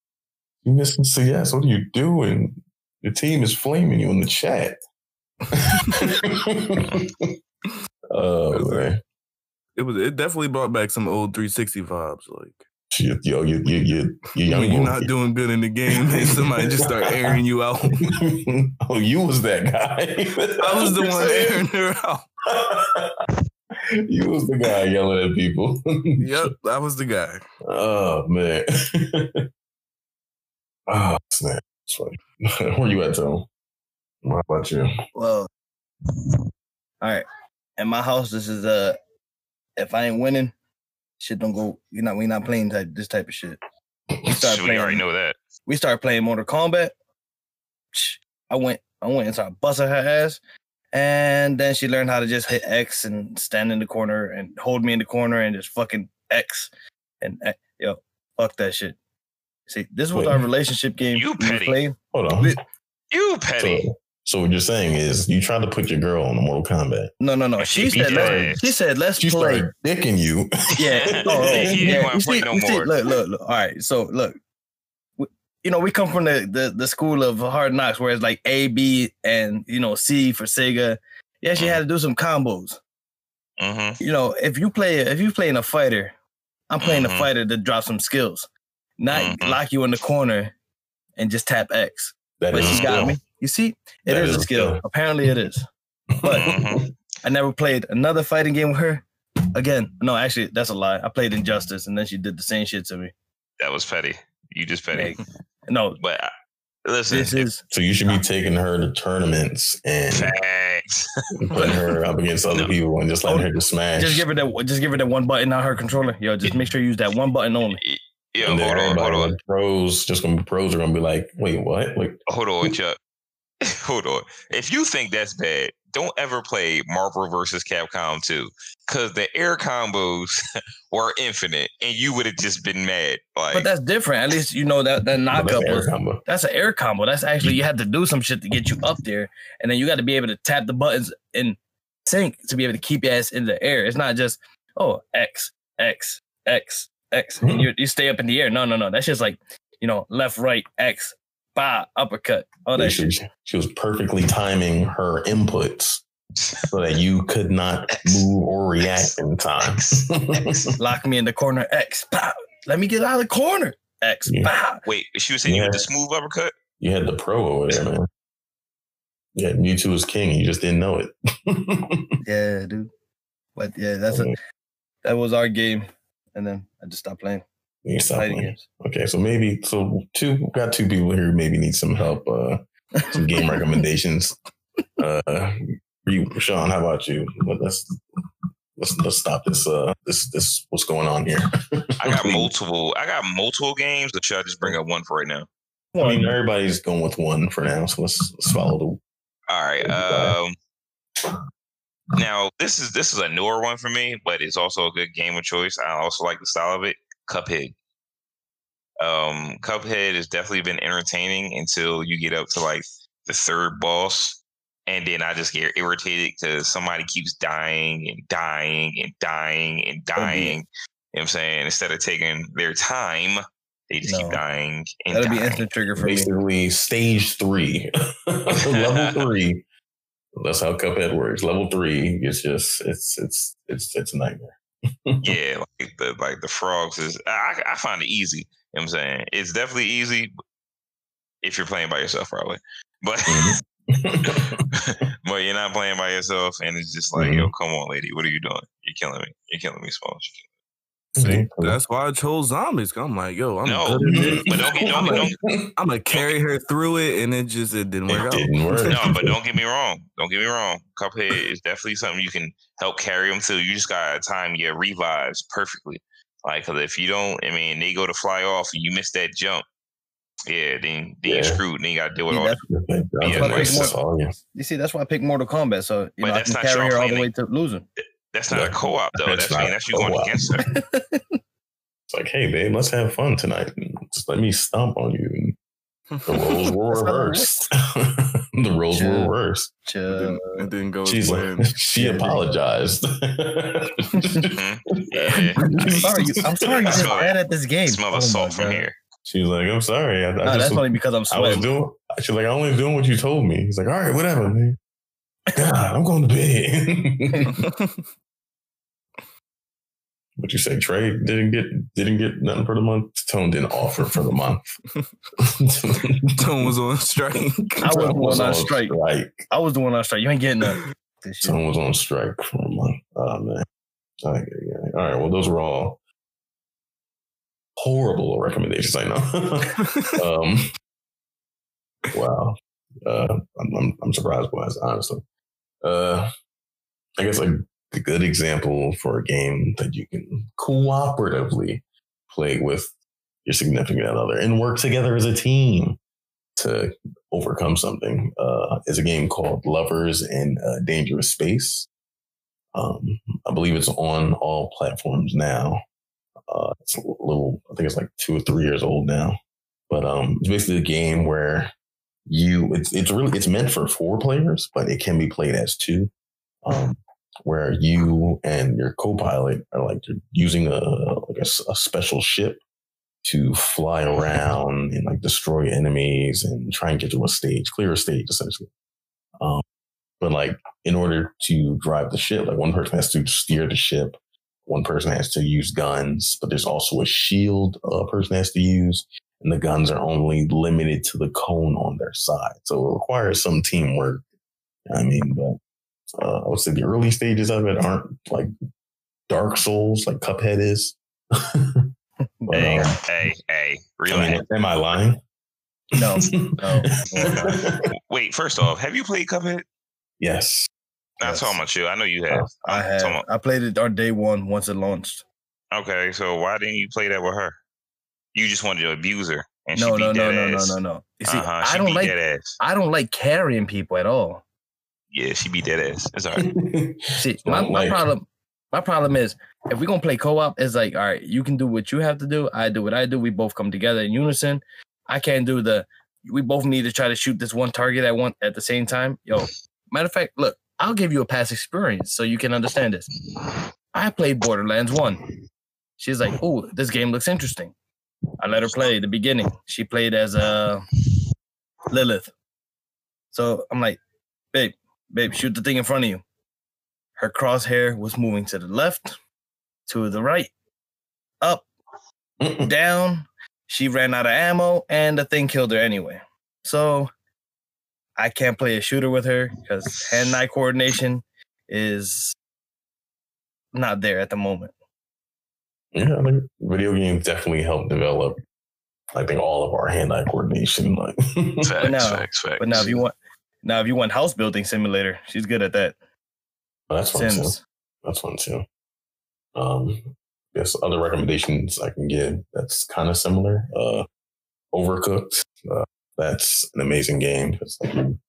You missing CS. What are you doing? Your team is flaming you in the chat. <laughs> oh man. It was. It definitely brought back some old 360 vibes. Like, Shit, yo, you you you you young when you're not doing good in the game, <laughs> and somebody just start airing you out. <laughs> oh, you was that guy. I was the one airing her out. you was the guy yelling at people. Yep, I was the guy. Oh man. oh snap. That's funny. <laughs> Where you at, Tom? How about you? Well, all right. In my house, this is uh if I ain't winning, shit don't go. You know, we not playing type this type of shit. We <laughs> start we already know that. We started playing Mortal Kombat. I went, I went and started busting her ass, and then she learned how to just hit X and stand in the corner and hold me in the corner and just fucking X and uh, yo, fuck that shit. See, this was Wait. our relationship game. You we petty. playing. Hold on. Wait. You petty. So, so what you're saying is you tried to put your girl on the Mortal Kombat. No, no, no. She she said, let's, she said, let's She play. started dicking you. <laughs> Yeah. <laughs> Oh, oh, He yeah. You play see, no you see, more. look, look, look. All right. So look, we, you know, we come from the, the the school of hard knocks, where it's like A, B, and you know C for Sega. Yeah, she had to do some combos. Mm-hmm. You know, if you play if you playing a fighter, I'm playing Mhm. a fighter to drop some skills, not Mhm. lock you in the corner and just tap X. That But is a she got me. You see, it That is, is a a skill. skill. Apparently, it is. But Mhm. I never played another fighting game with her. Again, no, actually, that's a lie. I played Injustice, and then she did the same shit to me. That was petty. You just petty. Like, no, But uh, listen, this is So you should be taking her to tournaments and facts. <laughs> putting her up against other No. people and just letting her just smash. just give her that. Just give her that one button on her controller. Yo, just make sure you use that one button only. Yo, and hold on, hold on, like, pros, just gonna be pros are gonna be like, wait, what? Like, hold on, Chuck. <laughs> hold on. If you think that's bad, don't ever play Marvel versus Capcom 2 because the air combos <laughs> were infinite and you would have just been mad. Like, But that's different. At least you know that that that's knockup air was combo. that's an air combo. That's actually you had to do some shit to get you up there, and then you got to be able to tap the buttons in sync to be able to keep your ass in the air. It's not just oh X X X X and mm-hmm. you you stay up in the air. No, no, no. That's just like you know left right X, bah uppercut, all that she, shit. she was perfectly timing her inputs so that you could not move or react in time. Lock me in the corner X, bah. Let me get out of the corner X, Yeah. bah. wait, she was saying you had the smooth uppercut? you had the pro over there, man. Yeah, Mewtwo was king. You just didn't know it. <laughs> Yeah, dude. But yeah, that's a, that was our game, and then I just stopped playing You stopped playing. games. Okay, so maybe so two got two people here who maybe need some help, uh some game <laughs> recommendations. Uh you Sean, how about you? Let- Let's let's let's stop this uh this this what's going on here. <laughs> I got multiple. I got multiple games, but should I just bring up one for right now? I mean everybody's going with one for now, so let's let's follow the All right. Okay. Um, Now this is this is a newer one for me, but it's also a good game of choice. I also like the style of it. Cuphead. Um, Cuphead has definitely been entertaining until you get up to like the third boss, and then I just get irritated because somebody keeps dying and dying and dying and dying. You know what I'm saying? Instead of taking their time, they just No. keep dying and That'll be instant trigger for me. Basically, stage three, <laughs> level <laughs> three. That's how Cuphead works. Level three is just it's it's it's it's a nightmare. <laughs> yeah, like the like the frogs is I I find it easy. You know what I'm saying? It's definitely easy if you're playing by yourself, probably. But mm-hmm. <laughs> but you're not playing by yourself and it's just like, yo, mm-hmm. come on, lady, what are you doing? You're killing me. You're killing me, Smalls. See, mm-hmm. that's why I chose zombies. I'm like, yo, I'm No, good but don't get <laughs> I'm don't, gonna, <laughs> don't I'm gonna carry her through it, and it just it didn't work It out. didn't work. <laughs> no, but don't get me wrong. Don't get me wrong. Cuphead is definitely something you can help carry them through. You just gotta time your revives perfectly. Like, 'cause if you don't, I mean, they go to fly off and you miss that jump. Yeah, then, then Yeah. screwed. Then you gotta deal with See, all. that's- Yeah, Yeah, like so. all you. You see, that's why I picked Mortal Kombat. So you But know, I can carry her all the way to losing. That's not Yeah. a co-op though. That's That's, I mean, that's you going co-op. against her. <laughs> It's like, hey, babe, let's have fun tonight. Just let me stomp on you. And the roles were That's reversed. <laughs> the roles were Sure. reversed. It didn't, it didn't go She's like, <laughs> she Yeah, apologized. Mhm. Yeah. I'm sorry. You, I'm sorry. You I just smell- bad at this game. Smell the Oh my salt from God. here. she was like, I'm sorry. I, I No, just that's was, only because I'm sweating. I was doing. She's like, I'm only doing what you told me. He's like, all right, whatever, man. God, I'm going to bed. What you say, Trey didn't get didn't get nothing for the month. Tone didn't offer for the month. <laughs> Tone was on strike. I was Tone the one on strike. strike. I was the one on strike. You ain't getting nothing. This shit. Tone was on strike for a month. Oh man. Okay, yeah. All right. Well, those were all horrible recommendations. I know. <laughs> <laughs> um, wow. Uh, I'm, I'm I'm surprised by this, honestly. Uh, I guess like a good example for a game that you can cooperatively play with your significant other and work together as a team to overcome something uh, is a game called Lovers in uh, Dangerous Space. Um, I believe it's on all platforms now. Uh, it's a little, I think it's like two or three years old now. But um, it's basically a game where you, it's it's really it's meant for four players, but it can be played as two. Um, where you and your co-pilot are like using a like a, a special ship to fly around and like destroy enemies and try and get to a stage, clear a stage essentially. Um, but like in order to drive the ship, like one person has to steer the ship, one person has to use guns, but there's also a shield a person has to use, and the guns are only limited to the cone on their side. So it requires some teamwork. I mean, but uh, I would say the early stages of it aren't like Dark Souls, like Cuphead is. <laughs> but, Hey, um, hey, hey, I mean, am I lying? No, <laughs> no, no. <laughs> Wait, first off, have you played Cuphead? yes. Not Yes. talking about you. I know you have. I I'm have. about- I played it on day one once it launched. okay, so why didn't you play that with her? You just wanted to abuse her, and No, she no, beat no, that no, no, ass. no, no. You see, uh-huh. I don't like. that. I don't like carrying people at all. Yeah, she beat that ass. It's all right. <laughs> See, my, my like- problem, my problem is if we're gonna play co-op, it's like, all right, you can do what you have to do, I do what I do, we both come together in unison. I can't do the we both need to try to shoot this one target at one at the same time. Yo, matter of fact, look, I'll give you a past experience so you can understand this. I played Borderlands 1. She's like, oh, this game looks interesting. I let her play the beginning. She played as uh, Lilith. So I'm like, babe, babe, shoot the thing in front of you. Her crosshair was moving to the left, to the right, up, down. She ran out of ammo, and the thing killed her anyway. So I can't play a shooter with her because hand-eye coordination is not there at the moment. Yeah, I think video games definitely help develop. I think all of our hand-eye coordination. Like, Facts, now- facts, facts. But now, if you want, now if you want house building simulator, she's good at that. that's fun too. That's fun too. Um, there's other recommendations I can give. That's kind of similar. Uh, Overcooked. Uh, that's an amazing game. It's like you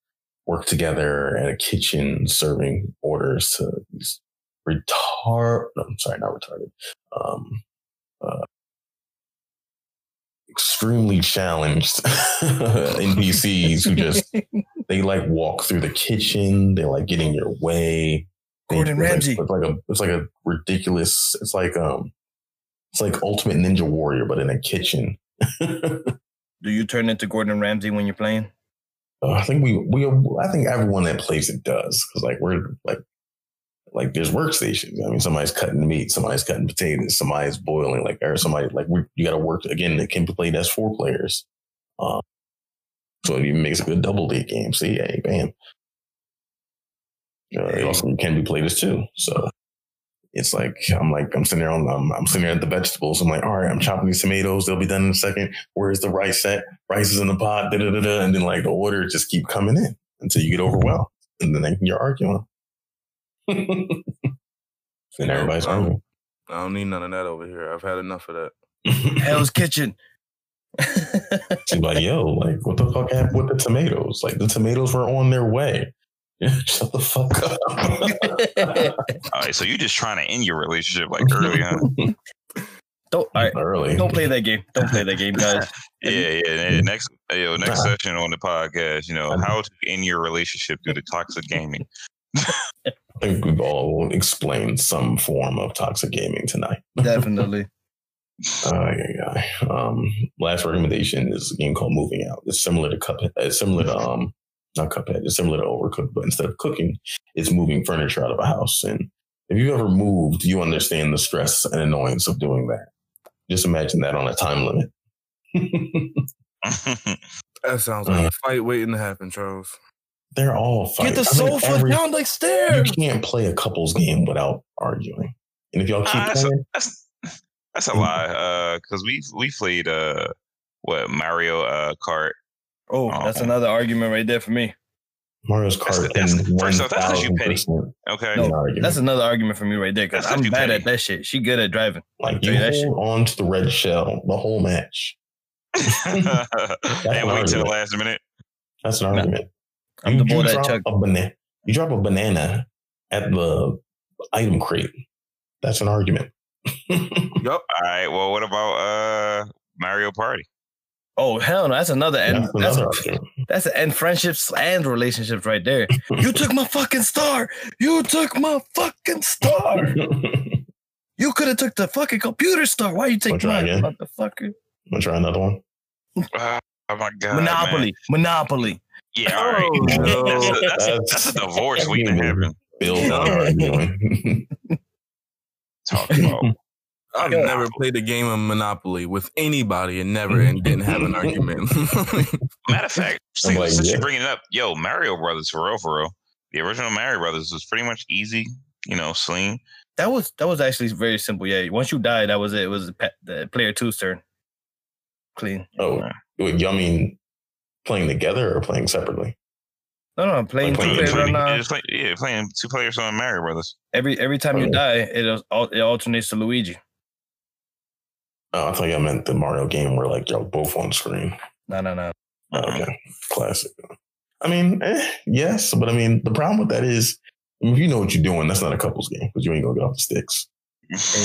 work together at a kitchen serving orders to these retard. No, I'm sorry, not retarded. Um, uh, extremely challenged <laughs> <laughs> NPCs who just <laughs> they like walk through the kitchen. They like get in your way. They- Gordon it's like- Ramsay. It's like a it's like a ridiculous. It's like um, it's like Ultimate Ninja Warrior, but in a kitchen. <laughs> Do you turn into Gordon Ramsay when you're playing? Uh, I think we we I think everyone that plays it does because like we're like like there's workstations. I mean, somebody's cutting meat, somebody's cutting potatoes, somebody's boiling. Like or somebody like we you got to work again. It can be played as four players, um, so it even makes a good double date game. See, hey, bam. Uh, it also can be played as two. So it's like I'm like I'm sitting there on I'm, I'm sitting there at the vegetables. I'm like, all right, I'm chopping these tomatoes. They'll be done in a second. Where's the rice at? Rice is in the pot. Da, da, da, da. And then like the order just keep coming in until you get overwhelmed, and then you're arguing. <laughs> and everybody's arguing. I don't need none of that over here. I've had enough of that. Hell's Kitchen. She's like, yo, like, what the fuck happened with the tomatoes? Like, the tomatoes were on their way. <laughs> Shut the fuck up. <laughs> All right, so you're just trying to end your relationship like early, huh? <laughs> don't all right. Early. Don't play that game. Don't play that game, guys. Yeah, yeah. yeah. Next, yo, next Nah. session on the podcast, you know, uh-huh. how to end your relationship due to toxic gaming. I think we've all explained some form of toxic gaming tonight. Definitely. Uh, yeah, yeah. Um, last recommendation is a game called Moving Out. It's similar to Cuphead. It's similar to um, not Cuphead. It's similar to Overcooked, but instead of cooking, it's moving furniture out of a house. And if you've ever moved, you understand the stress and annoyance of doing that. Just imagine that on a time limit. <laughs> That sounds like a fight waiting to happen, Charles. They're all fighting. Get the I think sofa every- down the You can't play a couples game without arguing. And if y'all keep that's, a, playing, that's that's a lie. Uh, because we we played uh what Mario uh Kart. Oh, that's another argument right there for me. Mario's That's- Kart that's- and first off, that's 'cause you petty. 1000% Okay, No. That's another argument for me right there because That's I'm you bad petty. at that shit. She good at driving. like you you that hold on to the red shell the whole match. <laughs> and wait till the last minute. That's an Nah. argument. I'm you, the boy that drop chuck. a banana. You drop a banana at the item crate. That's an argument. <laughs> Yup. All right. Well, what about uh Mario Party? Oh hell no, that's another end. That's That's another argument. <laughs> that's end friendships and relationships right there. You took my fucking star. You took my fucking star. <laughs> You could have took the fucking computer star. Why you take Wanna try mine, again? motherfucker? Wanna try another one? Ah, oh my god, Monopoly. man. Monopoly. Yeah, all right. Oh, no. that's, a, that's, That's- that's a divorce that's waiting to happen. Build on arguing. Talk about. <laughs> I've Yeah. never played a game of Monopoly with anybody and never mm-hmm. and didn't have an argument. <laughs> Matter of fact, since, like, since yeah. you're bringing it up, yo, Mario Brothers for real, for real. The original Mario Brothers was pretty much easy, you know, sling. That was that was actually very simple. Yeah, once you died, that was it. It was the, the player two's turn. Clean. oh, wait, y'all mean playing together or playing separately? No, no, I'm playing Like two players playing- on yeah, uh, just play, yeah, playing two players on Mario Brothers. every every time you die, it it alternates to Luigi. Oh, I thought y'all meant the Mario game where like y'all both on screen. No, no, no. Oh, okay, classic. I mean, eh, yes, but I mean, the problem with that is, if you know what you're doing, that's not a couples game because you ain't gonna get off the sticks.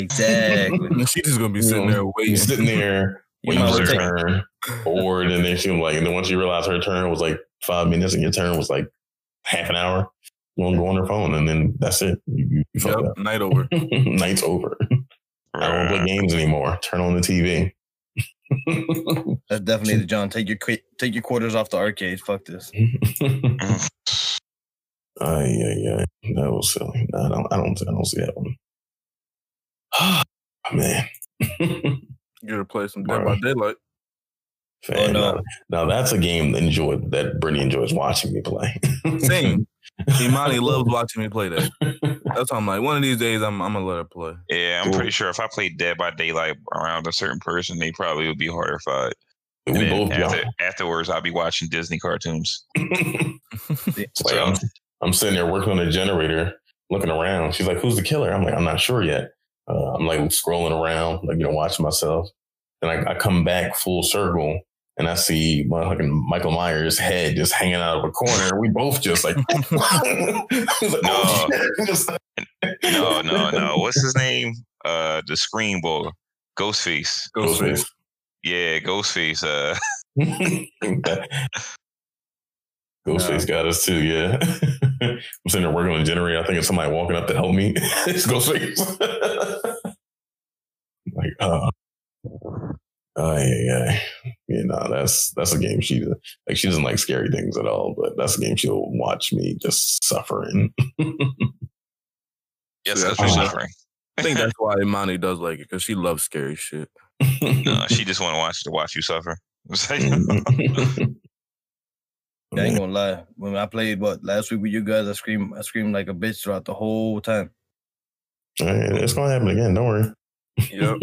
Exactly. <laughs> She's just gonna be sitting there You're waiting. sitting there You waiting for her turn, bored, and then she was like, and then once you realize her turn was like five minutes and your turn was like half an hour, you gonna go on her phone, and then that's it. You, you, you fuck Yep, night over. <laughs> Night's over. I don't play games anymore. Turn on the TV. That's definitely the <laughs> John. Take your take your quarters off the arcade. Fuck this. <laughs> Ay, yeah, yeah. That was silly. No, I don't. I don't. I don't see that one. <sighs> Man. You gotta play some Dead by Daylight. Fan, Oh, no. now, now that's a game that enjoy that Brittany enjoys watching me play. <laughs> Same. Imani <laughs> loves watching me play that. That's why I'm like, one of these days I'm I'm gonna let her play. Yeah, I'm Cool. pretty sure if I played Dead by Daylight around a certain person, they probably would be horrified. we And then both after, afterwards, I'll be watching Disney cartoons. <laughs> It's like, I'm, I'm sitting there working on the generator, looking around. She's like, "Who's the killer?" I'm like, "I'm not sure yet." Uh, I'm like scrolling around, like you know, watching myself. Then I, I come back full circle, and I see motherfucking Michael Myers' head just hanging out of a corner. We both just like, <laughs> <laughs> like No. shit. <laughs> Just- No, no, no. What's his name? Uh, the Scream Boy, Ghostface. Ghostface. Yeah, Ghostface. Uh, Ghostface got us too, yeah. I'm sitting there working on the generator. I think it's somebody walking up to help me. it's Ghostface. like, uh, oh yeah, yeah, yeah. No, that's that's a game she like. She doesn't like scary things at all, but that's a game she'll watch me just suffering. <laughs> yes, that's for uh, suffering. I think that's why Imani does like it because she loves scary shit. No, <laughs> she just want to watch to watch you suffer. It's <laughs> like, I ain't gonna lie. When I played what last week with you guys, I screamed I screamed like a bitch throughout the whole time. it's gonna happen again. Don't worry. Yep.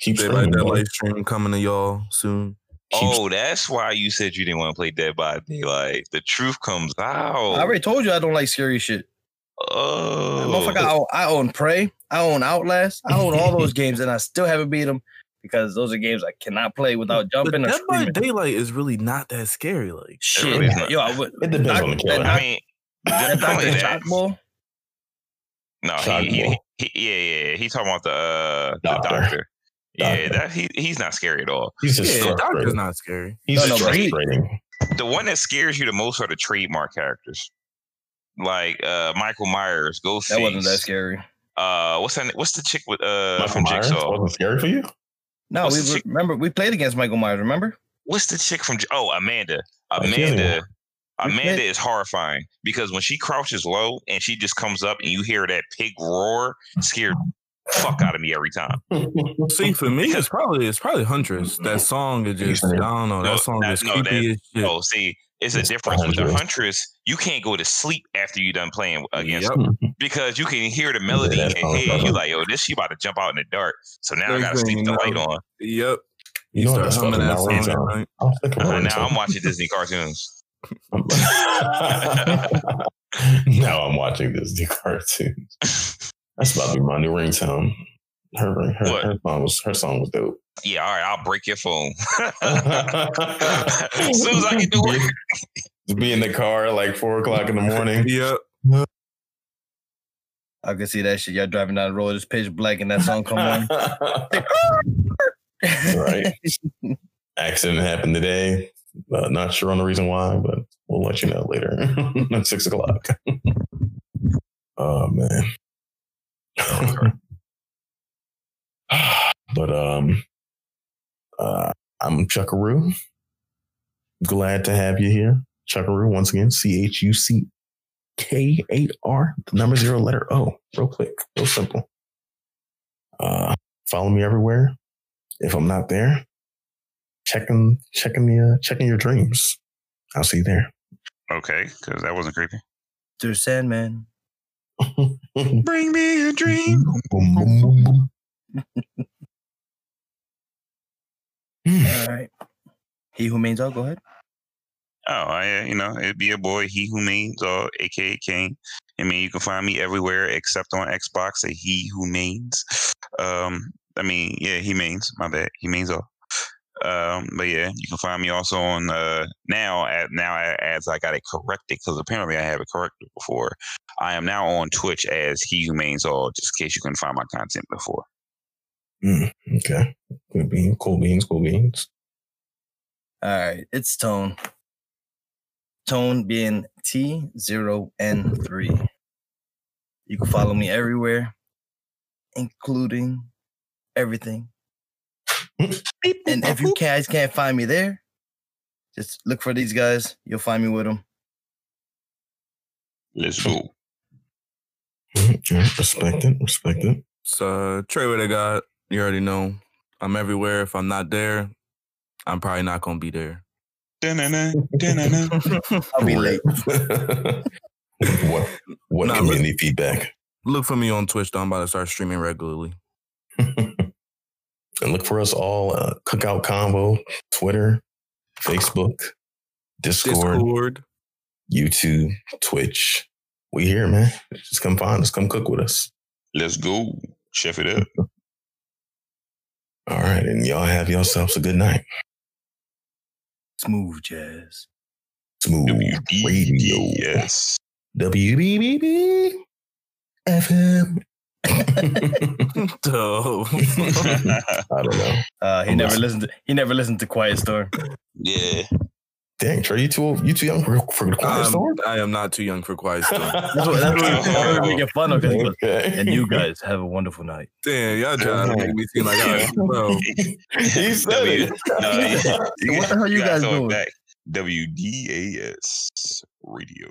Keep They like screaming, that live stream coming to y'all soon. Keep oh, that's why you said you didn't want to play Dead by Daylight. The truth comes out. I already told you I don't like scary shit. Oh, Motherfucker, I own, I own Prey, I own Outlast, I own all those games, and I still haven't beat them because those are games I cannot play without jumping or Dead by screaming. Daylight is really not that scary. Like Shit, really yo, I would. It depends Doc- on the killer. that I mean, that not Dr. Shockball, no, he, he, he, yeah, yeah, yeah. He's talking about the uh, the Doctor. Doctor. Yeah, that he he's not scary at all. He's just yeah, Doctor's not scary. He's No, no, frustrating. The one that scares you the most are the trademark characters, like uh, Michael Myers, Ghostface. that wasn't that scary. Uh, what's that? What's the chick with uh Michael from Myers Jigsaw? wasn't scary for you. No, What's we the chick- remember we played against Michael Myers. Remember? What's the chick from? Oh, Amanda. Amanda. Amanda is horrifying because when she crouches low and she just comes up and you hear that pig roar, scared the fuck out of me every time. <laughs> See, for me, it's probably it's probably Huntress. That song is just I don't know. No, That song that- is no, creepy as shit. Oh, see, it's a It's the difference with the Huntress. huntress. You can't go to sleep after you done playing against Yep. her because you can hear the melody Yeah, in your head. You rough. like, oh, this she about to jump out in the dark. So now I gotta thing sleep you the light on. Yep. You You know start that stuff humming in that song at night. I'm Uh, <laughs> now I'm watching Disney cartoons. now I'm watching Disney cartoons. <laughs> That's about to be my new ringtone. Her, ring- her, What? her song was her song was dope. Yeah, all right, I'll break your phone. <laughs> as soon as I get to work. Be in the car at like four o'clock in the morning. Yep. I can see that shit. Y'all driving down the road, it's pitch black, and that song come on. <laughs> Right. Accident happened today. Uh, not sure on the reason why, but we'll let you know later at <laughs> six o'clock. oh man. <laughs> <sighs> but um, uh, I'm Chuckaroo. Glad to have you here, Chuckaroo. Once again, C H U C K A R, the number zero, letter O. Real quick, real simple. Uh, follow me everywhere. If I'm not there, checking checking the uh, checking your dreams. I'll see you there. Okay, because that wasn't creepy. To Sandman. <laughs> Bring me a dream. All right. He who means all, go ahead. Oh, I, uh, you know, it'd be a boy, he who means, or AKA Kane. I mean, you can find me everywhere except on Xbox at he who means. Um, I mean, yeah, he means, my bad. He means all. Um, but yeah, you can find me also on uh now at now as I got it corrected because apparently I have it corrected before. I am now on Twitch as he who means all, just in case you couldn't find my content before. Mm, okay. Good beans, cool beans, cool beans. All right. It's Tone. Tone being T0N3. You can follow me everywhere, including everything. <laughs> And if you guys can't find me there, just look for these guys. You'll find me with them. Let's go. <laughs> Yeah, respect it, respect it. So Trey with a God, you already know. I'm everywhere. If I'm not there, I'm probably not gonna be there. <laughs> I'll be late. what what Nah, community feedback? Look for me on Twitch though. I'm about to start streaming regularly. And look for us all uh, Cookout Convo, Twitter, Facebook, Discord, Discord. YouTube, Twitch. We here, man. Just come find us. Come cook with us. Let's go. Chef it up. <laughs> All right. And y'all have yourselves a good night. Smooth jazz. Smooth radio. Yes. WBBB FM. <laughs> Dope. <laughs> I don't know. Uh, he I'm never not- listened. To, he never listened to Quiet Storm. yeah. Dang, Trey, you too you too young for, for quiet Um, storm? I am not too young for quiet <laughs> storm. That's what, that's what we- that's what we making fun of. he Okay. and you guys have a wonderful night. Damn, y'all trying to make me seem like I bro. he said W- it. no, you- What the hell you guys doing? back. WDAS radio.